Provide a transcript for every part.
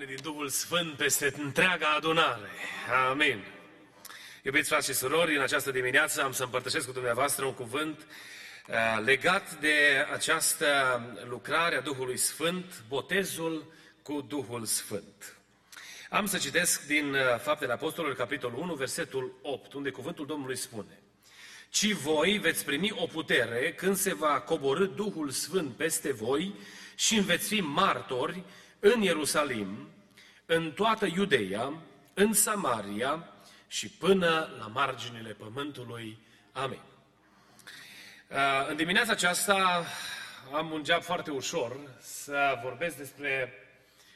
Domnul să toarne din Duhul Sfânt peste întreaga adunare. Amin. Iubiți frați și surori, în această dimineață am să împărtășesc cu dumneavoastră un cuvânt uh, legat de această lucrare a Duhului Sfânt, botezul cu Duhul Sfânt. Am să citesc din uh, Faptele Apostolului, capitolul 1, versetul 8, unde cuvântul Domnului spune Ci voi veți primi o putere când se va coborâ Duhul Sfânt peste voi și veți fi martori în Ierusalim, în toată Iudeia, în Samaria și până la marginile pământului. Amin. Uh, În dimineața aceasta am un job foarte ușor să vorbesc despre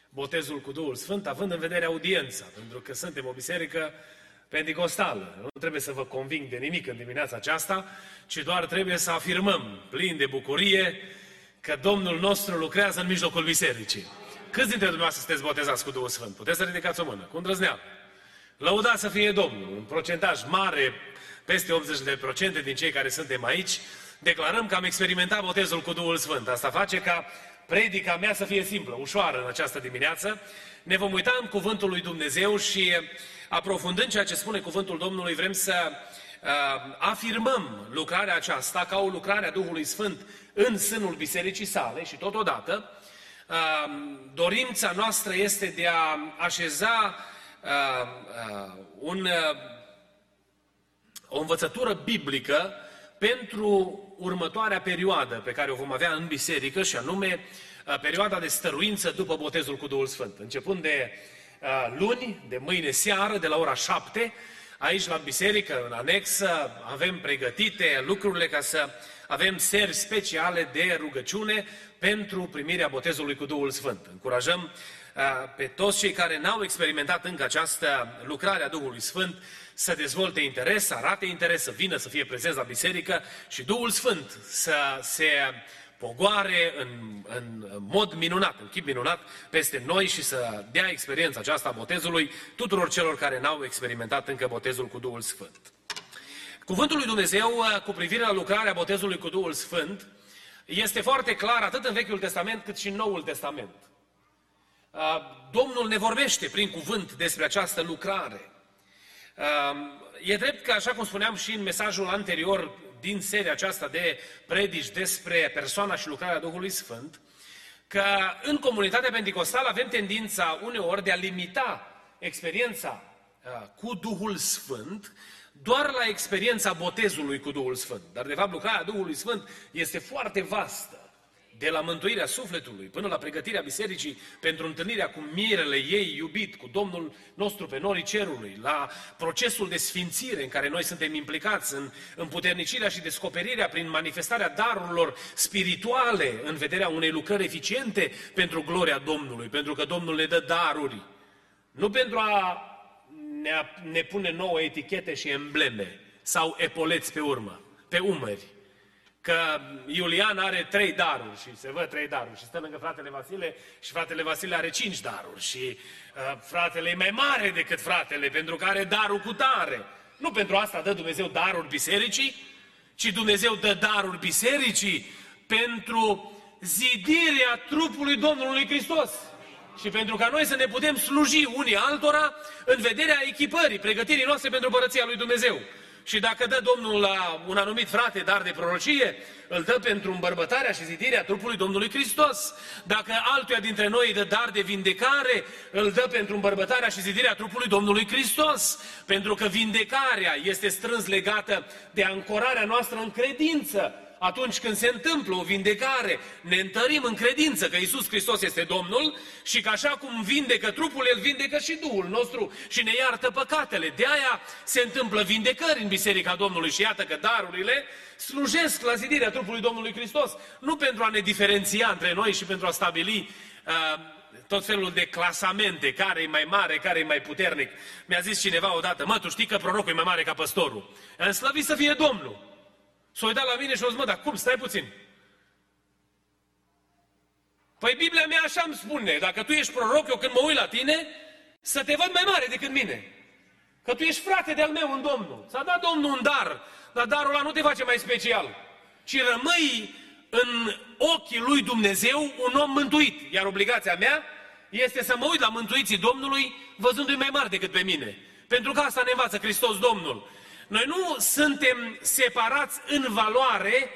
botezul cu Duhul Sfânt, având în vedere audiența, pentru că suntem o biserică pentecostală. Nu trebuie să vă conving de nimic în dimineața aceasta, ci doar trebuie să afirmăm, plin de bucurie, că Domnul nostru lucrează în mijlocul bisericii. Câți dintre dumneavoastră sunteți botezați cu Duhul Sfânt? Puteți să ridicați o mână, cu îndrăzneală. Lăudați să fie Domnul, un procentaj mare, peste 80% din cei care suntem aici, declarăm că am experimentat botezul cu Duhul Sfânt. Asta face ca predica mea să fie simplă, ușoară în această dimineață. Ne vom uita în Cuvântul lui Dumnezeu și aprofundând ceea ce spune Cuvântul Domnului, vrem să uh, afirmăm lucrarea aceasta ca o lucrare a Duhului Sfânt în sânul bisericii sale și totodată uh, dorința noastră este de a așeza uh, uh, un, uh, o învățătură biblică pentru următoarea perioadă pe care o vom avea în biserică și anume uh, perioada de stăruință după botezul cu Duhul Sfânt. Începând de uh, luni, de mâine seară, de la ora 7, aici la biserică, în anexă, avem pregătite lucrurile ca să avem seri speciale de rugăciune pentru primirea botezului cu Duhul Sfânt. Încurajăm uh, pe toți cei care n-au experimentat încă această lucrare a Duhului Sfânt să dezvolte interes, să arate interes, să vină, să fie prezenți la biserică și Duhul Sfânt să se pogoare în, în mod minunat, în chip minunat, peste noi și să dea experiența aceasta a botezului tuturor celor care n-au experimentat încă botezul cu Duhul Sfânt. Cuvântul lui Dumnezeu uh, cu privire la lucrarea botezului cu Duhul Sfânt este foarte clar atât în Vechiul Testament cât și în Noul Testament. Uh, Domnul ne vorbește prin cuvânt despre această lucrare. Uh, E drept că, așa cum spuneam și în mesajul anterior din seria aceasta de predici despre persoana și lucrarea Duhului Sfânt, că în comunitatea pentecostală avem tendința uneori de a limita experiența uh, cu Duhul Sfânt doar la experiența botezului cu Duhul Sfânt. Dar, de fapt, lucrarea Duhului Sfânt este foarte vastă. De la mântuirea sufletului până la pregătirea bisericii pentru întâlnirea cu mirele ei iubit, cu Domnul nostru pe norii cerului, la procesul de sfințire în care noi suntem implicați, în împuternicirea și descoperirea prin manifestarea darurilor spirituale în vederea unei lucrări eficiente pentru gloria Domnului, pentru că Domnul ne dă daruri. Nu pentru a ne, ne pune nouă etichete și embleme sau epoleți pe urmă, pe umări, că Iulian are trei daruri și se văd trei daruri și stă lângă fratele Vasile și fratele Vasile are cinci daruri și uh, fratele e mai mare decât fratele pentru că are darul cu tare. Nu pentru asta dă Dumnezeu daruri bisericii, ci Dumnezeu dă daruri bisericii pentru zidirea trupului Domnului Hristos. Și pentru ca noi să ne putem sluji unii altora în vederea echipării, pregătirii noastre pentru Părăția lui Dumnezeu. Și dacă dă Domnul la un anumit frate dar de prorocie, îl dă pentru îmbărbătarea și zidirea trupului Domnului Hristos. Dacă altuia dintre noi îi dă dar de vindecare, îl dă pentru îmbărbătarea și zidirea trupului Domnului Hristos. Pentru că vindecarea este strâns legată de ancorarea noastră în credință. Atunci când se întâmplă o vindecare, ne întărim în credință că Isus Hristos este Domnul și că așa cum vindecă trupul, El vindecă și Duhul nostru și ne iartă păcatele. De aia se întâmplă vindecări în Biserica Domnului și iată că darurile slujesc la zidirea trupului Domnului Hristos. Nu pentru a ne diferenția între noi și pentru a stabili uh, tot felul de clasamente, care e mai mare, care e mai puternic. Mi-a zis cineva odată, mă, tu știi că prorocul e mai mare ca păstorul. Am slăvit să fie Domnul. S-a uitat la mine și a zis, mă, dar cum, stai puțin. Păi Biblia mea așa îmi spune, dacă tu ești proroc, eu când mă uit la tine, să te văd mai mare decât mine. Că tu ești frate de-al meu în Domnul. S-a dat Domnul un dar, dar darul ăla nu te face mai special. Ci rămâi în ochii lui Dumnezeu un om mântuit. Iar obligația mea este să mă uit la mântuiții Domnului văzându-i mai mari decât pe mine. Pentru că asta ne învață Hristos Domnul. Noi nu suntem separați în valoare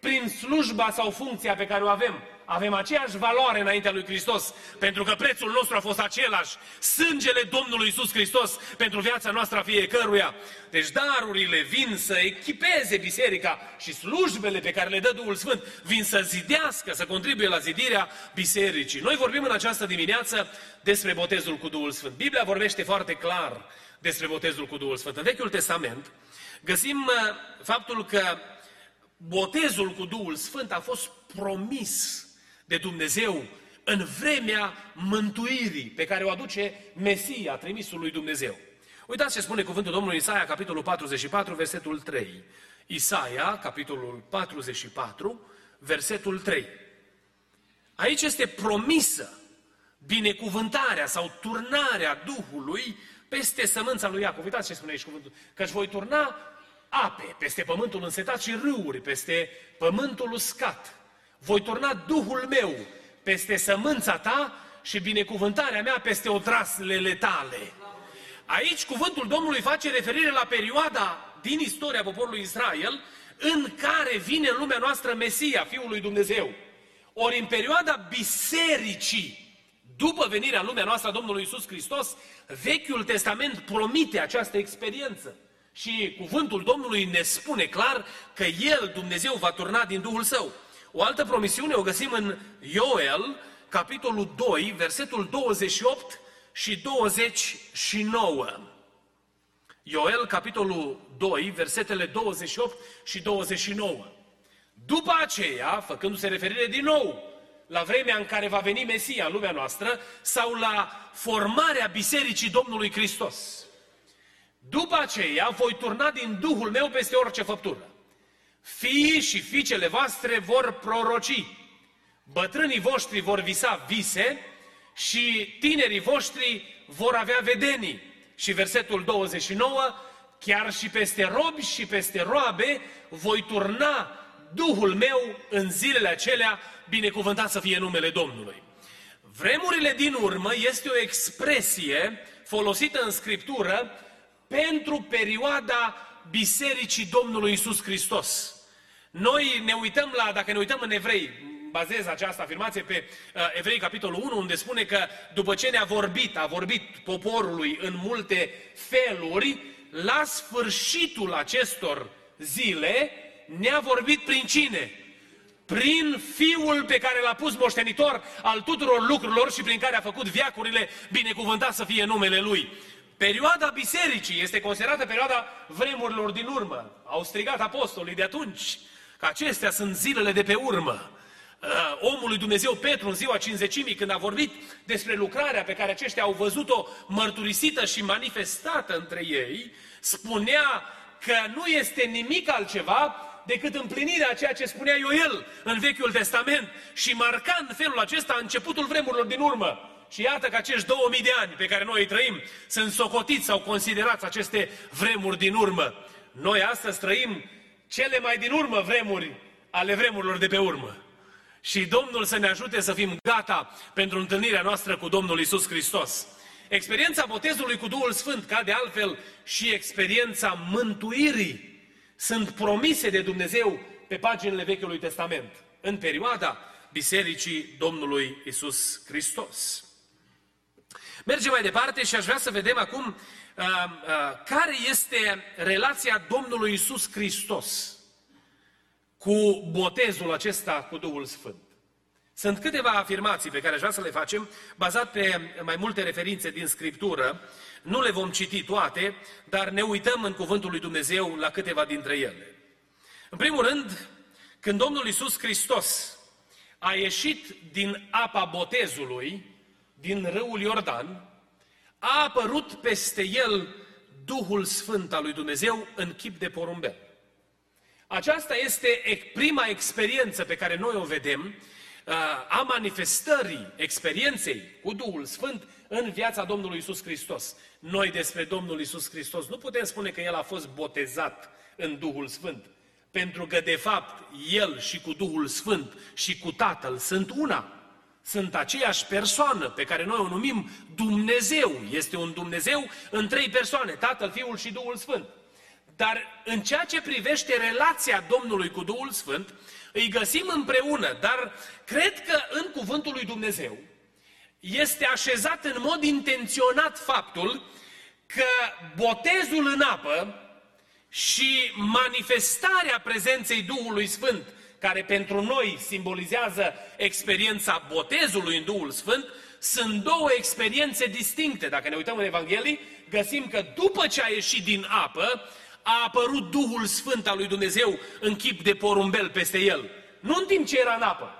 prin slujba sau funcția pe care o avem. Avem aceeași valoare înaintea lui Hristos, pentru că prețul nostru a fost același. Sângele Domnului Isus Hristos pentru viața noastră a fiecăruia. Deci darurile vin să echipeze biserica și slujbele pe care le dă Duhul Sfânt vin să zidească, să contribuie la zidirea bisericii. Noi vorbim în această dimineață despre botezul cu Duhul Sfânt. Biblia vorbește foarte clar despre botezul cu Duhul Sfânt. În Vechiul Testament găsim uh, faptul că botezul cu Duhul Sfânt a fost promis de Dumnezeu în vremea mântuirii pe care o aduce Mesia, trimisul lui Dumnezeu. Uitați ce spune cuvântul Domnului Isaia, capitolul 44, versetul 3. Isaia, capitolul 44, versetul 3. Aici este promisă binecuvântarea sau turnarea Duhului peste sămânța lui Iacov. Uitați ce spune aici cuvântul. Că își voi turna ape peste pământul însetat și râuri peste pământul uscat. Voi turna Duhul meu peste sămânța ta și binecuvântarea mea peste odraslele tale. Aici cuvântul Domnului face referire la perioada din istoria poporului Israel în care vine în lumea noastră Mesia, Fiul lui Dumnezeu. Ori în perioada bisericii, după venirea în lumea noastră a Domnului Isus Hristos, Vechiul Testament promite această experiență. Și cuvântul Domnului ne spune clar că El, Dumnezeu, va turna din Duhul Său. O altă promisiune o găsim în Ioel, capitolul 2, versetul 28 și 29. Ioel, capitolul 2, versetele 28 și 29. După aceea, făcându-se referire din nou la vremea în care va veni Mesia în lumea noastră sau la formarea Bisericii Domnului Hristos. După aceea voi turna din Duhul meu peste orice făptură. Fiii și fiicele voastre vor proroci, bătrânii voștri vor visa vise și tinerii voștri vor avea vedenii. Și versetul 29, chiar și peste robi și peste roabe voi turna Duhul meu în zilele acelea, binecuvântat să fie numele Domnului. Vremurile din urmă este o expresie folosită în Scriptură pentru perioada Bisericii Domnului Isus Hristos. Noi ne uităm la, dacă ne uităm în evrei, bazez această afirmație pe uh, Evrei, capitolul 1, unde spune că după ce ne-a vorbit, a vorbit poporului în multe feluri, la sfârșitul acestor zile, ne-a vorbit prin cine? Prin Fiul pe care l-a pus moștenitor al tuturor lucrurilor și prin care a făcut viacurile, binecuvântat să fie numele Lui. Perioada bisericii este considerată perioada vremurilor din urmă. Au strigat apostolii de atunci că acestea sunt zilele de pe urmă. Uh, omul lui Dumnezeu Petru în ziua cinzecimii, când a vorbit despre lucrarea pe care aceștia au văzut-o mărturisită și manifestată între ei, spunea că nu este nimic altceva decât împlinirea a ceea ce spunea Ioel în Vechiul Testament și marca în felul acesta începutul vremurilor din urmă. Și iată că acești 2000 de ani pe care noi îi trăim sunt socotiți sau considerați aceste vremuri din urmă. Noi astăzi trăim cele mai din urmă vremuri ale vremurilor de pe urmă. Și Domnul să ne ajute să fim gata pentru întâlnirea noastră cu Domnul Isus Hristos. Experiența botezului cu Duhul Sfânt, ca de altfel și experiența mântuirii, sunt promise de Dumnezeu pe paginile Vechiului Testament, în perioada Bisericii Domnului Isus Hristos. Mergem mai departe și aș vrea să vedem acum uh, uh, care este relația Domnului Isus Hristos cu botezul acesta cu Duhul Sfânt. Sunt câteva afirmații pe care aș vrea să le facem, bazat pe mai multe referințe din Scriptură. Nu le vom citi toate, dar ne uităm în Cuvântul lui Dumnezeu la câteva dintre ele. În primul rând, când Domnul Isus Hristos a ieșit din apa botezului, din râul Iordan, a apărut peste el Duhul Sfânt al lui Dumnezeu în chip de porumbel. Aceasta este prima experiență pe care noi o vedem uh, a manifestării experienței cu Duhul Sfânt în viața Domnului Isus Hristos. Noi despre Domnul Isus Hristos nu putem spune că El a fost botezat în Duhul Sfânt, pentru că de fapt El și cu Duhul Sfânt și cu Tatăl sunt una. Sunt aceeași persoană pe care noi o numim Dumnezeu. Este un Dumnezeu în trei persoane, Tatăl, Fiul și Duhul Sfânt. Dar în ceea ce privește relația Domnului cu Duhul Sfânt, îi găsim împreună, dar cred că în cuvântul lui Dumnezeu este așezat în mod intenționat faptul că botezul în apă și manifestarea prezenței Duhului Sfânt, care pentru noi simbolizează experiența botezului în Duhul Sfânt, sunt două experiențe distincte. Dacă ne uităm în Evanghelie, găsim că după ce a ieșit din apă, a apărut Duhul Sfânt al lui Dumnezeu în chip de porumbel peste el. Nu în timp ce era în apă.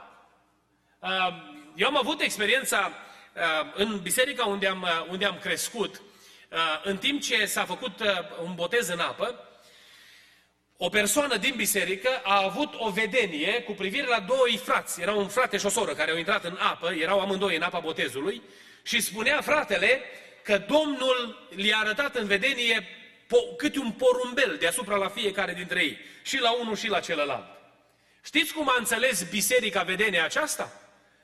Eu am avut experiența în biserica unde am, unde am crescut, în timp ce s-a făcut un botez în apă, o persoană din biserică a avut o vedenie cu privire la doi frați. Era un frate și o soră care au intrat în apă, erau amândoi în apa botezului și spunea fratele că Domnul le-a arătat în vedenie po- câte un porumbel deasupra la fiecare dintre ei, și la unul și la celălalt. Știți cum a înțeles biserica vedenia aceasta?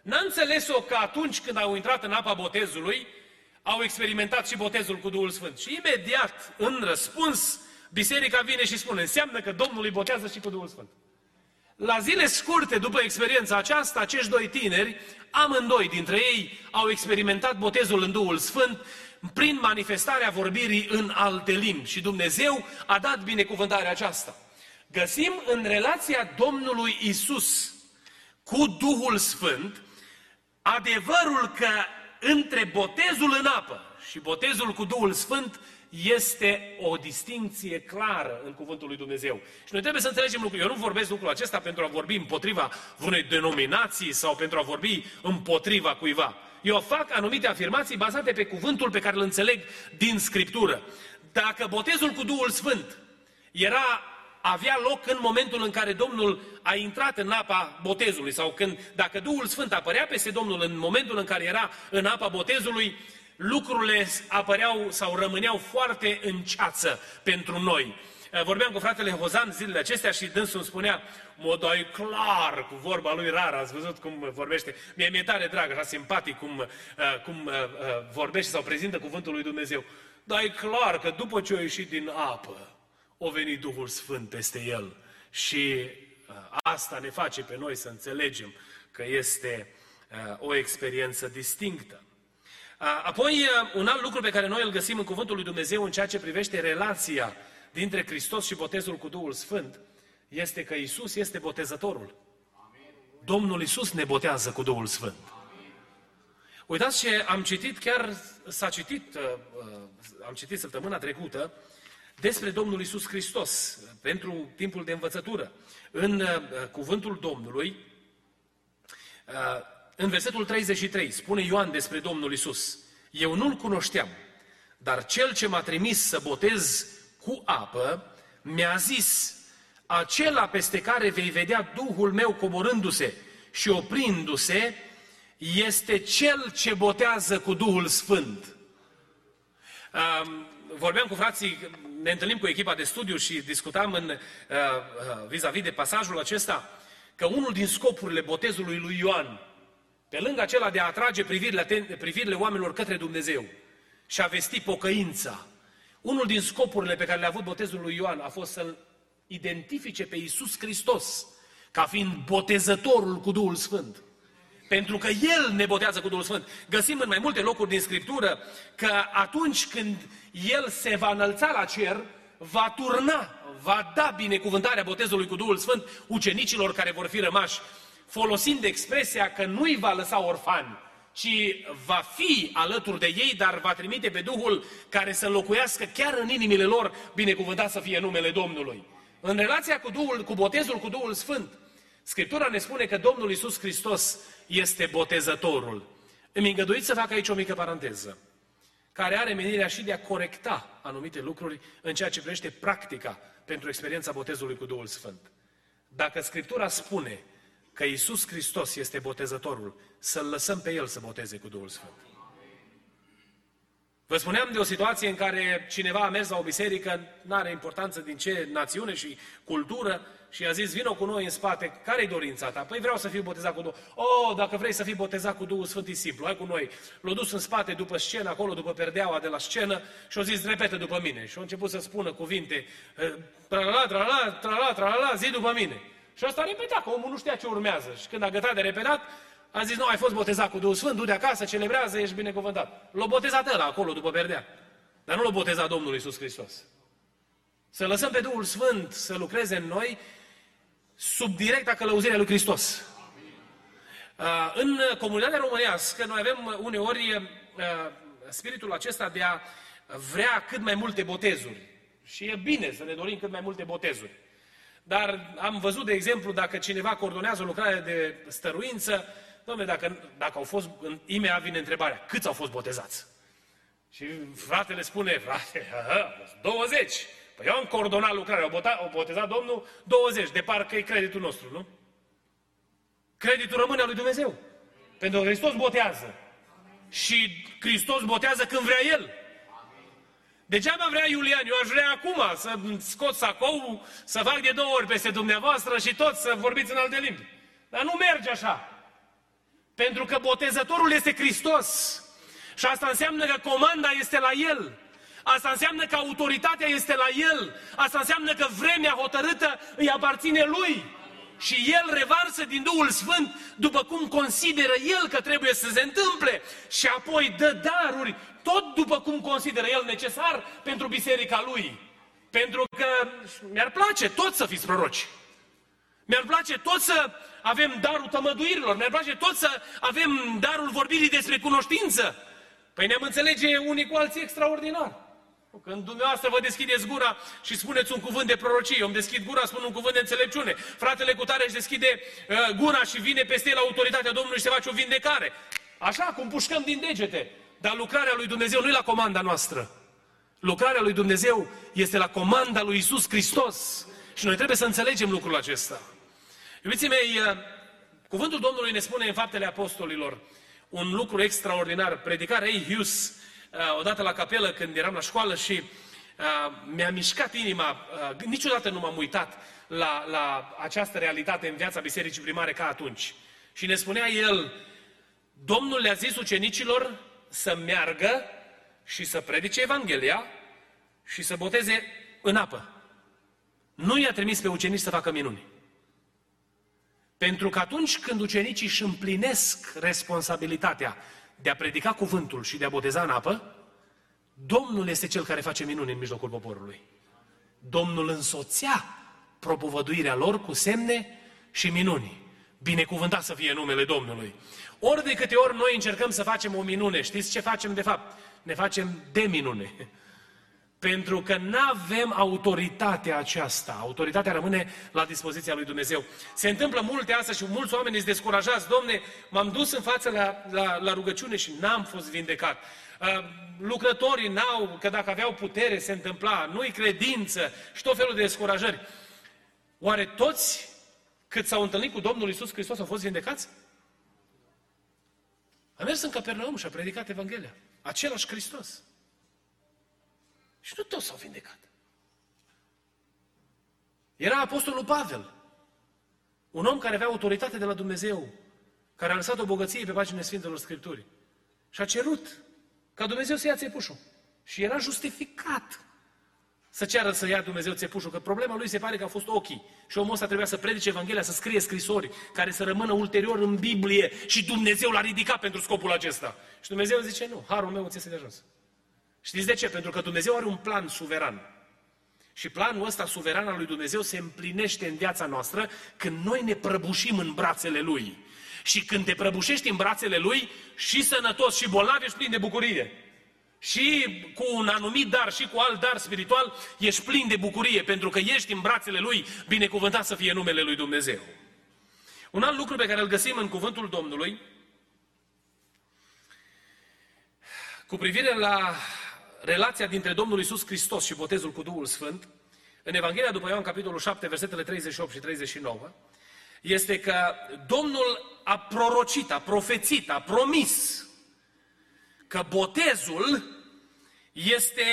N-a înțeles-o că atunci când au intrat în apa botezului, au experimentat și botezul cu Duhul Sfânt. Și imediat, în răspuns, biserica vine și spune, înseamnă că Domnul îi botează și cu Duhul Sfânt. La zile scurte după experiența aceasta, acești doi tineri, amândoi dintre ei, au experimentat botezul în Duhul Sfânt prin manifestarea vorbirii în alte limbi. Și Dumnezeu a dat binecuvântarea aceasta. Găsim în relația Domnului Isus cu Duhul Sfânt adevărul că între botezul în apă și botezul cu Duhul Sfânt este o distinție clară în cuvântul lui Dumnezeu. Și noi trebuie să înțelegem lucrul. Eu nu vorbesc lucrul acesta pentru a vorbi împotriva unei denominații sau pentru a vorbi împotriva cuiva. Eu fac anumite afirmații bazate pe cuvântul pe care îl înțeleg din Scriptură. Dacă botezul cu Duhul Sfânt era avea loc în momentul în care Domnul a intrat în apa botezului sau când, dacă Duhul Sfânt apărea peste Domnul în momentul în care era în apa botezului, lucrurile apăreau sau rămâneau foarte în ceață pentru noi. Eh, vorbeam cu fratele Hozan zilele acestea și dânsul îmi spunea, mă dai clar cu vorba lui rar, ați văzut cum vorbește. Mie mi-e tare drag, așa simpatic cum, eh, cum eh, vorbește sau prezintă cuvântul lui Dumnezeu. Dar e clar că după ce a ieșit din apă, o venit Duhul Sfânt peste el. Și asta ne face pe noi să înțelegem că este o experiență distinctă. Apoi, un alt lucru pe care noi îl găsim în Cuvântul lui Dumnezeu în ceea ce privește relația dintre Hristos și botezul cu Duhul Sfânt, este că Isus este botezătorul. Domnul Isus ne botează cu Duhul Sfânt. Uitați ce am citit, chiar s-a citit, uh, uh, am citit săptămâna trecută, despre Domnul Isus Hristos, pentru timpul de învățătură. În uh, cuvântul Domnului, în versetul 33, spune Ioan despre Domnul Isus, eu nu-L cunoșteam, dar Cel ce m-a trimis să botez cu apă, mi-a zis, acela peste care vei vedea Duhul meu coborându-se și oprindu-se, este Cel ce botează cu Duhul Sfânt. Vorbeam cu frații, ne întâlnim cu echipa de studiu și discutam în, uh, uh, vis-a-vis de pasajul acesta, că unul din scopurile botezului lui Ioan, pe lângă acela de a atrage privirile, privirile oamenilor către Dumnezeu și a vesti pocăința, unul din scopurile pe care le-a avut botezul lui Ioan a fost să-l identifice pe Iisus Hristos ca fiind botezătorul cu Duhul Sfânt. Pentru că El ne botează cu Duhul Sfânt. Găsim în mai multe locuri din Scriptură că atunci când El se va înălța la cer, va turna, va da binecuvântarea botezului cu Duhul Sfânt ucenicilor care vor fi rămași, folosind expresia că nu-i va lăsa orfani, ci va fi alături de ei, dar va trimite pe Duhul care să locuiască chiar în inimile lor, binecuvântat să fie numele Domnului. În relația cu, Duhul, cu botezul cu Duhul Sfânt, Scriptura ne spune că Domnul Isus Hristos este botezătorul. Îmi îngăduiți să fac aici o mică paranteză, care are menirea și de a corecta anumite lucruri în ceea ce privește practica pentru experiența botezului cu Duhul Sfânt. Dacă Scriptura spune că Isus Hristos este botezătorul, să-L lăsăm pe El să boteze cu Duhul Sfânt. Vă spuneam de o situație în care cineva a mers la o biserică, nu are importanță din ce națiune și cultură, și a zis, vină cu noi în spate, care-i dorința ta? Păi vreau să fiu botezat cu Duhul. Oh, dacă vrei să fii botezat cu Duhul Sfânt, e simplu, hai cu noi. L-a dus în spate după scenă, acolo, după perdeaua de la scenă și a zis, repete după mine. Și a început să spună cuvinte, tralala, tralala, tralala, tralala, zi după mine. Și asta a repetat, că omul nu știa ce urmează. Și când a gătat de repetat, a zis, nu, ai fost botezat cu Duhul Sfânt, du-te acasă, celebrează, ești binecuvântat. L-a botezat ăla acolo, după perdea. Dar nu l-a botezat Domnul Iisus Hristos. Să lăsăm pe Duhul Sfânt să lucreze în noi sub directa călăuzire a lui Hristos. Uh, în comunitatea românească, noi avem uneori uh, spiritul acesta de a vrea cât mai multe botezuri. Și e bine să ne dorim cât mai multe botezuri. Dar am văzut, de exemplu, dacă cineva coordonează o lucrare de stăruință, domnule, dacă, dacă au fost, în, imediat vine întrebarea, câți au fost botezați? Și fratele spune, frate, 20. Păi eu am coordonat lucrarea, au, bota, au botezat Domnul 20, de parcă e creditul nostru, nu? Creditul rămâne al lui Dumnezeu. Pentru că Hristos botează. Și Hristos botează când vrea El. Degeaba vrea Iulian, eu aș vrea acum să scot sacou, să fac de două ori peste dumneavoastră și tot să vorbiți în alte limbi. Dar nu merge așa. Pentru că botezătorul este Hristos. Și asta înseamnă că comanda este la El. Asta înseamnă că autoritatea este la El. Asta înseamnă că vremea hotărâtă îi aparține Lui. Și El revarsă din Duhul Sfânt după cum consideră El că trebuie să se întâmple. Și apoi dă daruri tot după cum consideră El necesar pentru biserica Lui. Pentru că mi-ar place tot să fiți proroci. Mi-ar place tot să avem darul tămăduirilor, mi-ar place tot să avem darul vorbirii despre cunoștință. Păi ne-am înțelege unii cu alții extraordinar. Când dumneavoastră vă deschideți gura și spuneți un cuvânt de prorocie, eu îmi deschid gura, spun un cuvânt de înțelepciune. Fratele cu tare își deschide uh, gura și vine peste el autoritatea Domnului și se face o vindecare. Așa cum pușcăm din degete. Dar lucrarea lui Dumnezeu nu e la comanda noastră. Lucrarea lui Dumnezeu este la comanda lui Isus Hristos. Și noi trebuie să înțelegem lucrul acesta. Iubiții mei, uh, cuvântul Domnului ne spune în faptele apostolilor un lucru extraordinar. Predicarea ei Hughes uh, odată la capelă când eram la școală și uh, mi-a mișcat inima, uh, niciodată nu m-am uitat la, la această realitate în viața bisericii primare ca atunci. Și ne spunea el, Domnul le-a zis ucenicilor să meargă și să predice Evanghelia și să boteze în apă. Nu i-a trimis pe ucenici să facă minuni. Pentru că atunci când ucenicii își împlinesc responsabilitatea de a predica cuvântul și de a boteza în apă, Domnul este cel care face minuni în mijlocul poporului. Domnul însoțea propovăduirea lor cu semne și minuni. Binecuvântat să fie numele Domnului. Ori de câte ori noi încercăm să facem o minune, știți ce facem de fapt? Ne facem de minune. Pentru că nu avem autoritatea aceasta. Autoritatea rămâne la dispoziția lui Dumnezeu. Se întâmplă multe astăzi și mulți oameni sunt descurajați. Domne, m-am dus în față la, la, la rugăciune și n-am fost vindecat. Uh, lucrătorii n-au, că dacă aveau putere se întâmpla, nu-i credință și tot felul de descurajări. Oare toți cât s-au întâlnit cu Domnul Isus Hristos au fost vindecați? A mers în Capernaum și a predicat Evanghelia. Același Hristos. Și nu toți s-au vindecat. Era apostolul Pavel, un om care avea autoritate de la Dumnezeu, care a lăsat o bogăție pe paginile Sfintelor Scripturii. Și a cerut ca Dumnezeu să ia țepușul. Și era justificat să ceară să ia Dumnezeu țepușul, că problema lui se pare că a fost ochii. Și omul ăsta trebuia să predice Evanghelia, să scrie scrisori care să rămână ulterior în Biblie și Dumnezeu l-a ridicat pentru scopul acesta. Și Dumnezeu zice, nu, harul meu ți este de ajuns. Știți de ce? Pentru că Dumnezeu are un plan suveran. Și planul ăsta suveran al lui Dumnezeu se împlinește în viața noastră când noi ne prăbușim în brațele Lui. Și când te prăbușești în brațele Lui, și sănătos și bolnav, ești plin de bucurie. Și cu un anumit dar și cu alt dar spiritual, ești plin de bucurie, pentru că ești în brațele Lui, binecuvântat să fie numele Lui Dumnezeu. Un alt lucru pe care îl găsim în cuvântul Domnului cu privire la relația dintre Domnul Isus Hristos și botezul cu Duhul Sfânt, în Evanghelia după Ioan, capitolul 7, versetele 38 și 39, este că Domnul a prorocit, a profețit, a promis că botezul este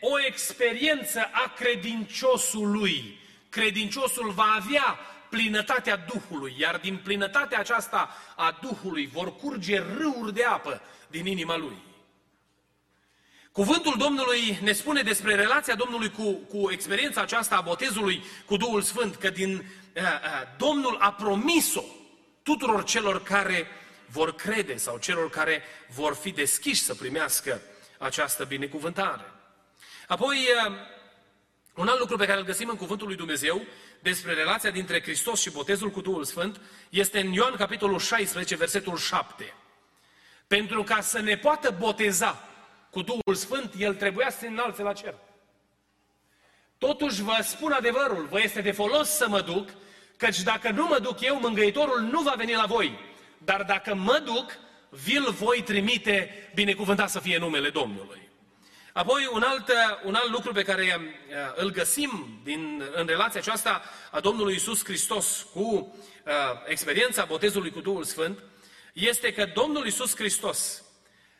o experiență a credinciosului. Credinciosul va avea plinătatea Duhului, iar din plinătatea aceasta a Duhului vor curge râuri de apă din inima lui. Cuvântul Domnului ne spune despre relația Domnului cu, cu experiența aceasta a botezului cu Duhul Sfânt, că din uh, uh, Domnul a promis-o tuturor celor care vor crede sau celor care vor fi deschiși să primească această binecuvântare. Apoi, uh, un alt lucru pe care îl găsim în Cuvântul lui Dumnezeu despre relația dintre Hristos și botezul cu Duhul Sfânt este în Ioan capitolul 16, versetul 7. Pentru ca să ne poată boteza cu Duhul Sfânt, El trebuia să se înalțe la cer. Totuși vă spun adevărul, vă este de folos să mă duc, căci dacă nu mă duc eu, mângăitorul nu va veni la voi. Dar dacă mă duc, vi-l voi trimite, binecuvântat să fie numele Domnului. Apoi, un alt, un alt lucru pe care uh, îl găsim din, în relația aceasta a Domnului Isus Hristos cu uh, experiența botezului cu Duhul Sfânt, este că Domnul Isus Hristos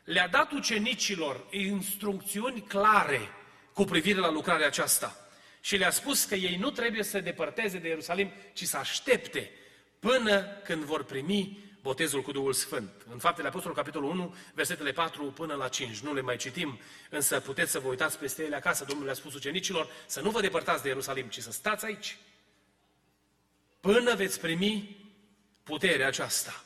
le-a dat ucenicilor instrucțiuni clare cu privire la lucrarea aceasta. Și le-a spus că ei nu trebuie să se depărteze de Ierusalim, ci să aștepte până când vor primi botezul cu Duhul Sfânt. În Faptele Apostolului, capitolul 1, versetele 4 până la 5. Nu le mai citim, însă puteți să vă uitați peste ele acasă. Domnul le-a spus ucenicilor să nu vă depărtați de Ierusalim, ci să stați aici. Până veți primi puterea aceasta.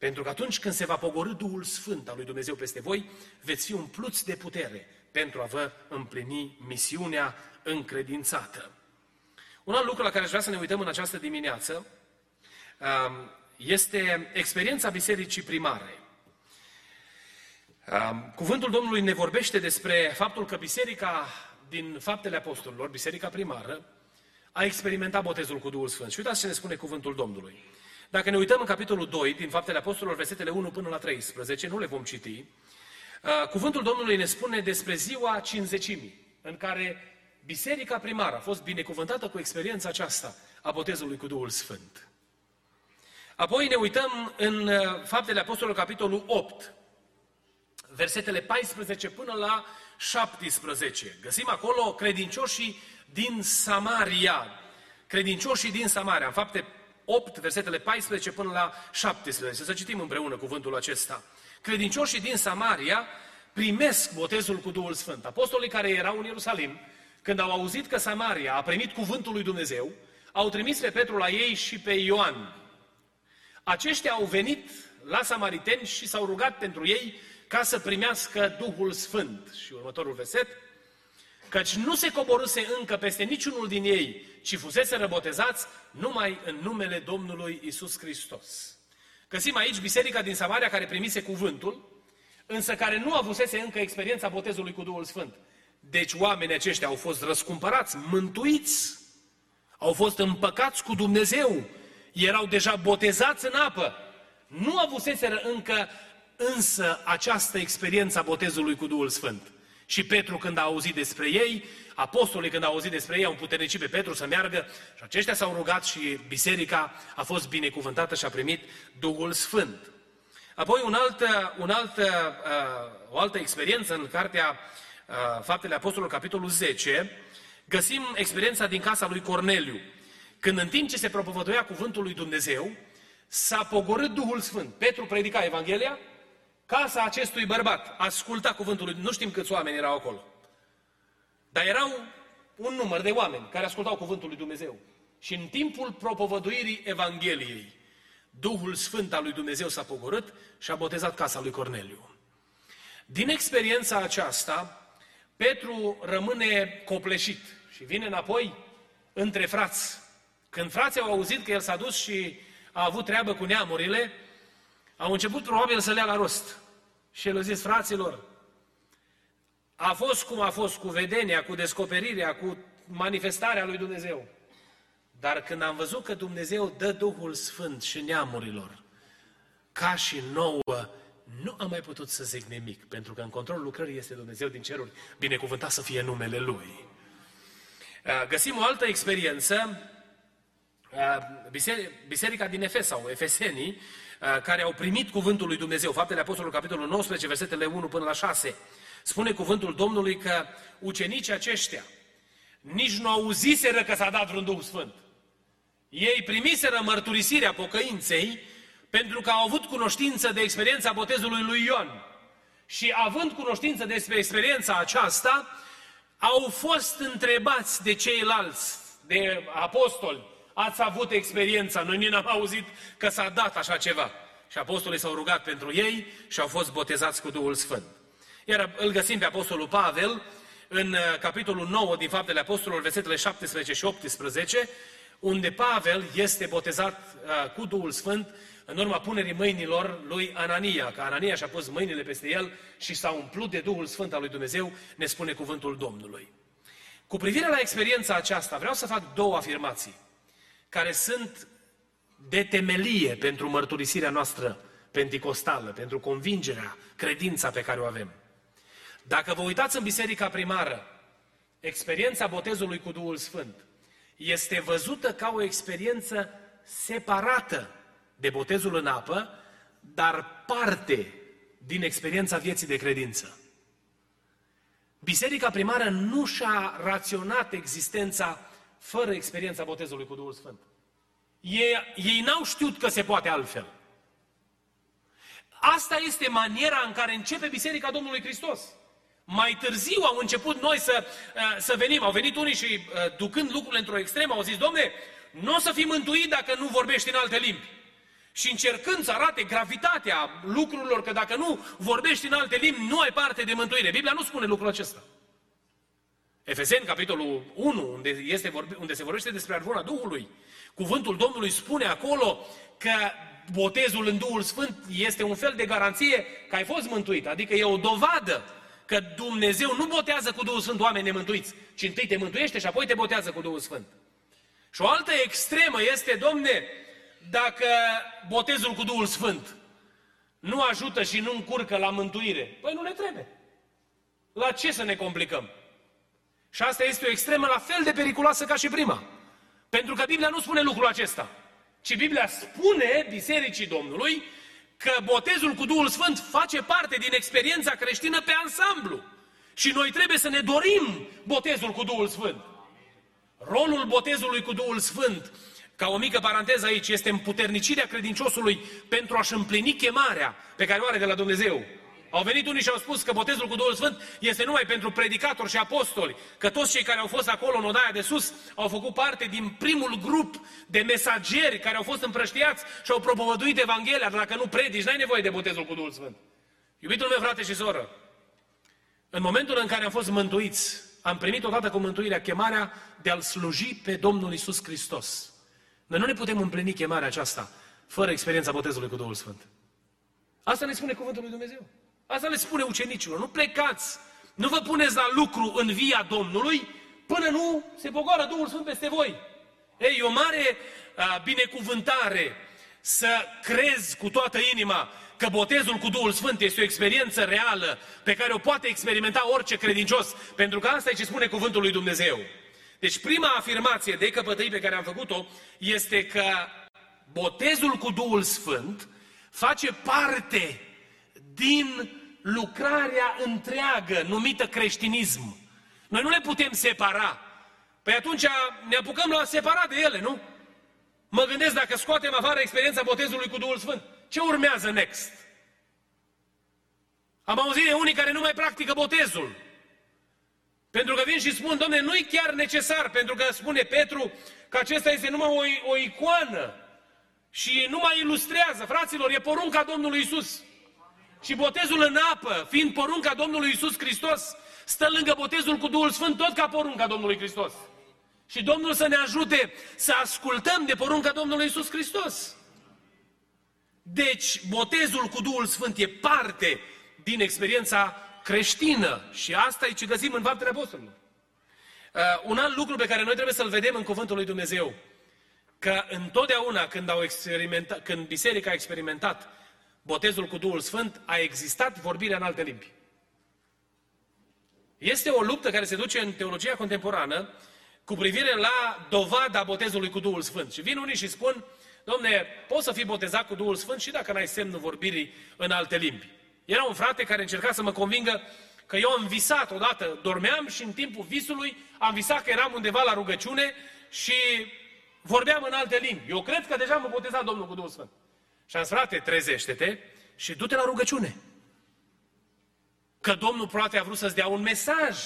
Pentru că atunci când se va pogorâ Duhul Sfânt al lui Dumnezeu peste voi, veți fi umpluți de putere pentru a vă împlini misiunea încredințată. Un alt lucru la care aș vrea să ne uităm în această dimineață um, este experiența bisericii primare. Um, cuvântul Domnului ne vorbește despre faptul că biserica din faptele apostolilor, biserica primară, a experimentat botezul cu Duhul Sfânt. Și uitați ce ne spune cuvântul Domnului. Dacă ne uităm în capitolul 2, din Faptele Apostolilor, versetele 1 până la 13, nu le vom citi, uh, cuvântul Domnului ne spune despre ziua cinzecimii, în care biserica primară a fost binecuvântată cu experiența aceasta a botezului cu Duhul Sfânt. Apoi ne uităm în uh, Faptele Apostolilor, capitolul 8, versetele 14 până la 17. Găsim acolo credincioșii din Samaria. Credincioșii din Samaria. În fapte 8, versetele 14 până la 17. Să citim împreună cuvântul acesta. Credincioșii din Samaria primesc botezul cu Duhul Sfânt. Apostolii care erau în Ierusalim, când au auzit că Samaria a primit cuvântul lui Dumnezeu, au trimis pe Petru la ei și pe Ioan. Aceștia au venit la samariteni și s-au rugat pentru ei ca să primească Duhul Sfânt. Și următorul verset, căci nu se coborâse încă peste niciunul din ei, ci fusese răbotezați numai în numele Domnului Isus Hristos. Găsim aici biserica din Samaria care primise cuvântul, însă care nu avusese încă experiența botezului cu Duhul Sfânt. Deci oamenii aceștia au fost răscumpărați, mântuiți, au fost împăcați cu Dumnezeu, erau deja botezați în apă. Nu avuseseră încă însă această experiență a botezului cu Duhul Sfânt. Și Petru când a auzit despre ei, apostolii când au auzit despre ei au împuternicit pe Petru să meargă și aceștia s-au rugat și biserica a fost binecuvântată și a primit Duhul Sfânt. Apoi un alt, un alt, uh, o altă experiență în cartea uh, Faptele Apostolilor, capitolul 10, găsim experiența din casa lui Corneliu. Când în timp ce se propovăduia cuvântul lui Dumnezeu, s-a pogorât Duhul Sfânt. Petru predica Evanghelia, casa acestui bărbat asculta cuvântul lui. Nu știm câți oameni erau acolo. Dar erau un număr de oameni care ascultau cuvântul lui Dumnezeu. Și în timpul propovăduirii Evangheliei, Duhul Sfânt al lui Dumnezeu s-a pogorât și a botezat casa lui Corneliu. Din experiența aceasta, Petru rămâne copleșit și vine înapoi între frați. Când frații au auzit că el s-a dus și a avut treabă cu neamurile, au început probabil să le ia la rost. Și el a zis, fraților, a fost cum a fost cu vedenia, cu descoperirea, cu manifestarea lui Dumnezeu. Dar când am văzut că Dumnezeu dă Duhul Sfânt și neamurilor, ca și nouă, nu am mai putut să zic nimic, pentru că în controlul lucrării este Dumnezeu din ceruri, binecuvântat să fie numele Lui. Uh, găsim o altă experiență, uh, biserica din Efes sau Efesenii, uh, care au primit cuvântul lui Dumnezeu, Faptele Apostolului, capitolul 19, versetele 1 până la 6. Spune cuvântul Domnului că ucenicii aceștia nici nu auziseră că s-a dat vreun Duh Sfânt. Ei primiseră mărturisirea pocăinței pentru că au avut cunoștință de experiența botezului lui Ioan. Și având cunoștință despre experiența aceasta, au fost întrebați de ceilalți, de apostoli, ați avut experiența, noi nici n-am auzit că s-a dat așa ceva. Și apostolii s-au rugat pentru ei și au fost botezați cu Duhul Sfânt. Iar îl găsim pe apostolul Pavel în uh, capitolul 9 din Faptele Apostolilor, versetele 17 și 18, unde Pavel este botezat uh, cu Duhul Sfânt în urma punerii mâinilor lui Anania, că Anania și-a pus mâinile peste el și s-a umplut de Duhul Sfânt al lui Dumnezeu, ne spune cuvântul Domnului. Cu privire la experiența aceasta, vreau să fac două afirmații care sunt de temelie pentru mărturisirea noastră penticostală, pentru convingerea, credința pe care o avem. Dacă vă uitați în biserica primară, experiența botezului cu Duhul Sfânt este văzută ca o experiență separată de botezul în apă, dar parte din experiența vieții de credință. Biserica primară nu și-a raționat existența fără experiența botezului cu Duhul Sfânt. Ei, ei n-au știut că se poate altfel. Asta este maniera în care începe Biserica Domnului Hristos. Mai târziu au început noi să, uh, să venim. Au venit unii și, uh, ducând lucrurile într-o extremă, au zis, domne, nu o să fii mântuit dacă nu vorbești în alte limbi. Și încercând să arate gravitatea lucrurilor, că dacă nu vorbești în alte limbi, nu ai parte de mântuire. Biblia nu spune lucrul acesta. Efeseni, capitolul 1, unde, este vorbi, unde se vorbește despre arvuna Duhului, cuvântul Domnului spune acolo că botezul în Duhul Sfânt este un fel de garanție că ai fost mântuit, adică e o dovadă că Dumnezeu nu botează cu Duhul Sfânt oameni nemântuiți, ci întâi te mântuiește și apoi te botează cu Duhul Sfânt. Și o altă extremă este, domne, dacă botezul cu Duhul Sfânt nu ajută și nu încurcă la mântuire, păi nu ne trebuie. La ce să ne complicăm? Și asta este o extremă la fel de periculoasă ca și prima. Pentru că Biblia nu spune lucrul acesta. Ci Biblia spune Bisericii Domnului că botezul cu Duhul Sfânt face parte din experiența creștină pe ansamblu. Și noi trebuie să ne dorim botezul cu Duhul Sfânt. Rolul botezului cu Duhul Sfânt ca o mică paranteză aici, este împuternicirea credinciosului pentru a-și împlini chemarea pe care o are de la Dumnezeu. Au venit unii și au spus că botezul cu Duhul Sfânt este numai pentru predicatori și apostoli, că toți cei care au fost acolo în odaia de sus au făcut parte din primul grup de mesageri care au fost împrăștiați și au propovăduit Evanghelia, dar dacă nu predici, n-ai nevoie de botezul cu Duhul Sfânt. Iubitul meu, frate și soră, în momentul în care am fost mântuiți, am primit odată cu mântuirea chemarea de a-L sluji pe Domnul Isus Hristos. Noi nu ne putem împlini chemarea aceasta fără experiența botezului cu Duhul Sfânt. Asta ne spune cuvântul lui Dumnezeu. Asta le spune ucenicilor. Nu plecați, nu vă puneți la lucru în via Domnului până nu se pogoară Duhul Sfânt peste voi. Ei, e o mare a, binecuvântare să crezi cu toată inima că botezul cu Duhul Sfânt este o experiență reală pe care o poate experimenta orice credincios, pentru că asta e ce spune cuvântul lui Dumnezeu. Deci prima afirmație de căpătăi pe care am făcut-o este că botezul cu Duhul Sfânt face parte din lucrarea întreagă numită creștinism. Noi nu le putem separa. Păi atunci ne apucăm la separat de ele, nu? Mă gândesc dacă scoatem afară experiența botezului cu Duhul Sfânt, ce urmează next? Am auzit de unii care nu mai practică botezul. Pentru că vin și spun, domne, nu e chiar necesar, pentru că spune Petru că acesta este numai o, o icoană și nu mai ilustrează. Fraților, e porunca Domnului Isus. Și botezul în apă, fiind porunca Domnului Isus Hristos, stă lângă botezul cu Duhul Sfânt tot ca porunca Domnului Hristos. Și Domnul să ne ajute să ascultăm de porunca Domnului Isus Hristos. Deci, botezul cu Duhul Sfânt e parte din experiența creștină. Și asta e ce găsim în Faptele Apostolilor. Uh, un alt lucru pe care noi trebuie să-l vedem în Cuvântul lui Dumnezeu, că întotdeauna când, au experimentat, când biserica a experimentat botezul cu Duhul Sfânt, a existat vorbirea în alte limbi. Este o luptă care se duce în teologia contemporană cu privire la dovada botezului cu Duhul Sfânt. Și vin unii și spun, domne, poți să fii botezat cu Duhul Sfânt și dacă n-ai semnul vorbirii în alte limbi. Era un frate care încerca să mă convingă că eu am visat odată, dormeam și în timpul visului am visat că eram undeva la rugăciune și vorbeam în alte limbi. Eu cred că deja mă botezat Domnul cu Duhul Sfânt. Și am zis, frate, trezește-te și du-te la rugăciune. Că Domnul poate a vrut să-ți dea un mesaj,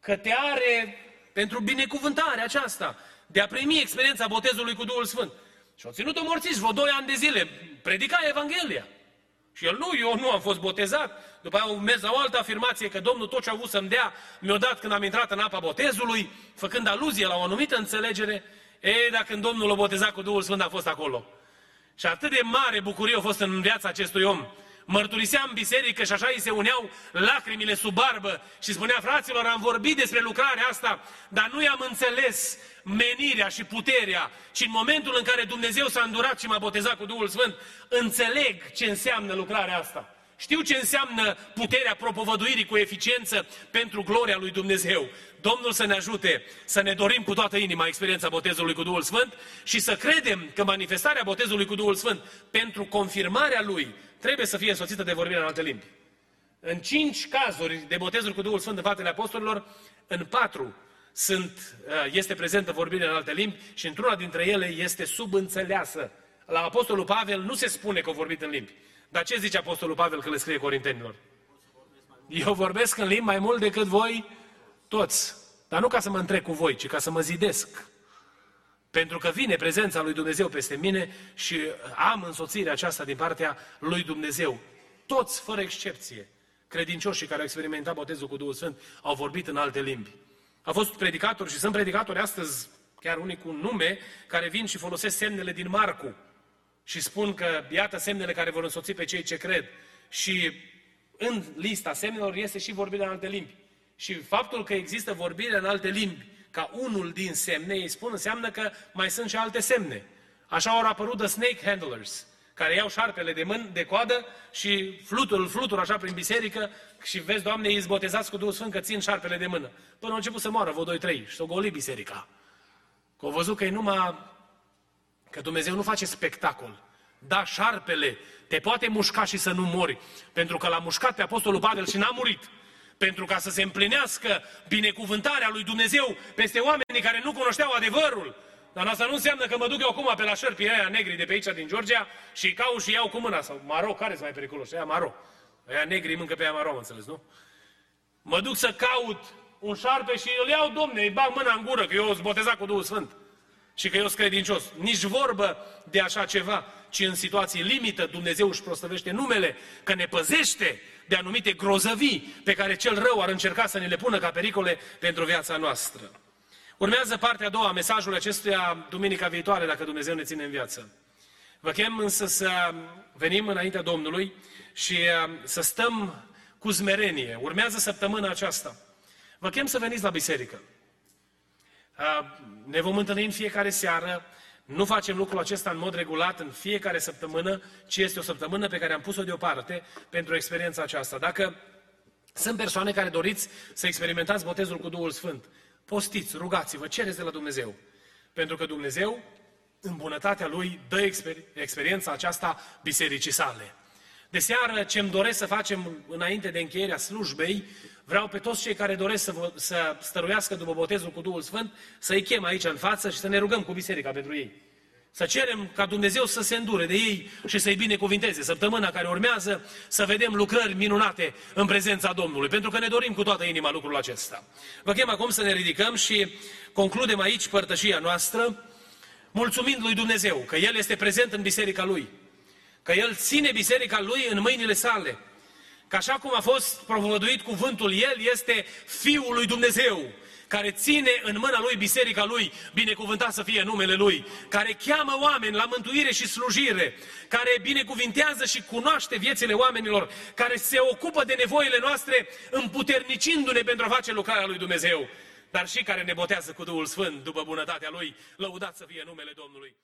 că te are pentru binecuvântarea aceasta, de a primi experiența botezului cu Duhul Sfânt. Și au ținut-o morțiși vreo doi ani de zile, predica Evanghelia. Și el, nu, eu nu am fost botezat. După aia mers la o altă afirmație că Domnul tot ce a avut să-mi dea, mi-a dat când am intrat în apa botezului, făcând aluzie la o anumită înțelegere. E, dacă când Domnul l-a botezat cu Duhul Sfânt, a fost acolo. Și atât de mare bucurie a fost în viața acestui om. Mărturisea în biserică și așa îi se uneau lacrimile sub barbă și spunea, fraților, am vorbit despre lucrarea asta, dar nu i-am înțeles menirea și puterea. Și în momentul în care Dumnezeu s-a îndurat și m-a botezat cu Duhul Sfânt, înțeleg ce înseamnă lucrarea asta. Știu ce înseamnă puterea propovăduirii cu eficiență pentru gloria lui Dumnezeu. Domnul să ne ajute să ne dorim cu toată inima experiența botezului cu Duhul Sfânt și să credem că manifestarea botezului cu Duhul Sfânt pentru confirmarea lui trebuie să fie însoțită de vorbire în alte limbi. În cinci cazuri de botezuri cu Duhul Sfânt în faptele apostolilor, în patru sunt, uh, este prezentă vorbirea în alte limbi și într-una dintre ele este subînțeleasă. La Apostolul Pavel nu se spune că a vorbit în limbi. Dar ce zice Apostolul Pavel când le scrie Corintenilor? Eu vorbesc în limbi mai mult decât voi toți. Dar nu ca să mă întrec cu voi, ci ca să mă zidesc. Pentru că vine prezența lui Dumnezeu peste mine și am însoțirea aceasta din partea lui Dumnezeu. Toți, fără excepție, credincioșii care au experimentat botezul cu Duhul Sfânt, au vorbit în alte limbi. Au fost predicatori și sunt predicatori astăzi, chiar unii cu nume, care vin și folosesc semnele din Marcu și spun că iată semnele care vor însoți pe cei ce cred. Și în lista semnelor este și vorbirea în alte limbi. Și faptul că există vorbirea în alte limbi ca unul din semne, ei spun, înseamnă că mai sunt și alte semne. Așa au apărut the snake handlers, care iau șarpele de mân, de coadă și flutur, flutur așa prin biserică și vezi, Doamne, îi botezați cu Duhul Sfânt că țin șarpele de mână. Până au început să moară, vă doi, trei, și s-au golit biserica. Că au văzut că e numai, că Dumnezeu nu face spectacol. Da, șarpele te poate mușca și să nu mori, pentru că l-a mușcat pe Apostolul Pavel și n-a murit pentru ca să se împlinească binecuvântarea lui Dumnezeu peste oamenii care nu cunoșteau adevărul. Dar asta nu înseamnă că mă duc eu acum pe la șerpii aia negri de pe aici din Georgia și caut și iau cu mâna. Sau maro, care sunt mai periculoși? Aia maro. Aia negri mâncă pe aia maro, înțeles, nu? Mă duc să caut un șarpe și îl iau, domne, îi bag mâna în gură, că eu sunt botezat cu Duhul Sfânt. Și că eu sunt credincios. Nici vorbă de așa ceva, ci în situații limită Dumnezeu își prostăvește numele, că ne păzește de anumite grozăvii pe care cel rău ar încerca să ne le pună ca pericole pentru viața noastră. Urmează partea a doua a mesajului acestuia duminica viitoare, dacă Dumnezeu ne ține în viață. Vă chem însă să venim înaintea Domnului și uh, să stăm cu zmerenie. Urmează săptămâna aceasta. Vă chem să veniți la biserică. Uh, ne vom întâlni în fiecare seară nu facem lucrul acesta în mod regulat în fiecare săptămână, ci este o săptămână pe care am pus-o deoparte pentru experiența aceasta. Dacă sunt persoane care doriți să experimentați botezul cu Duhul Sfânt, postiți, rugați-vă, cereți de la Dumnezeu. Pentru că Dumnezeu, în bunătatea Lui, dă exper- experiența aceasta bisericii sale. De seară, ce îmi doresc să facem înainte de încheierea slujbei, vreau pe toți cei care doresc să, vă, să stăruiască după botezul cu Duhul Sfânt, să-i chem aici în față și să ne rugăm cu biserica pentru ei. Să cerem ca Dumnezeu să se îndure de ei și să-i binecuvinteze. Săptămâna care urmează să vedem lucrări minunate în prezența Domnului, pentru că ne dorim cu toată inima lucrul acesta. Vă chem acum să ne ridicăm și concludem aici părtășia noastră, mulțumind lui Dumnezeu că El este prezent în biserica Lui că El ține biserica Lui în mâinile sale. Că așa cum a fost propovăduit cuvântul, El este Fiul lui Dumnezeu, care ține în mâna Lui biserica Lui, binecuvântat să fie numele Lui, care cheamă oameni la mântuire și slujire, care binecuvintează și cunoaște viețile oamenilor, care se ocupă de nevoile noastre, împuternicindu-ne pentru a face lucrarea Lui Dumnezeu, dar și care ne botează cu Duhul Sfânt după bunătatea Lui, lăudat să fie numele Domnului.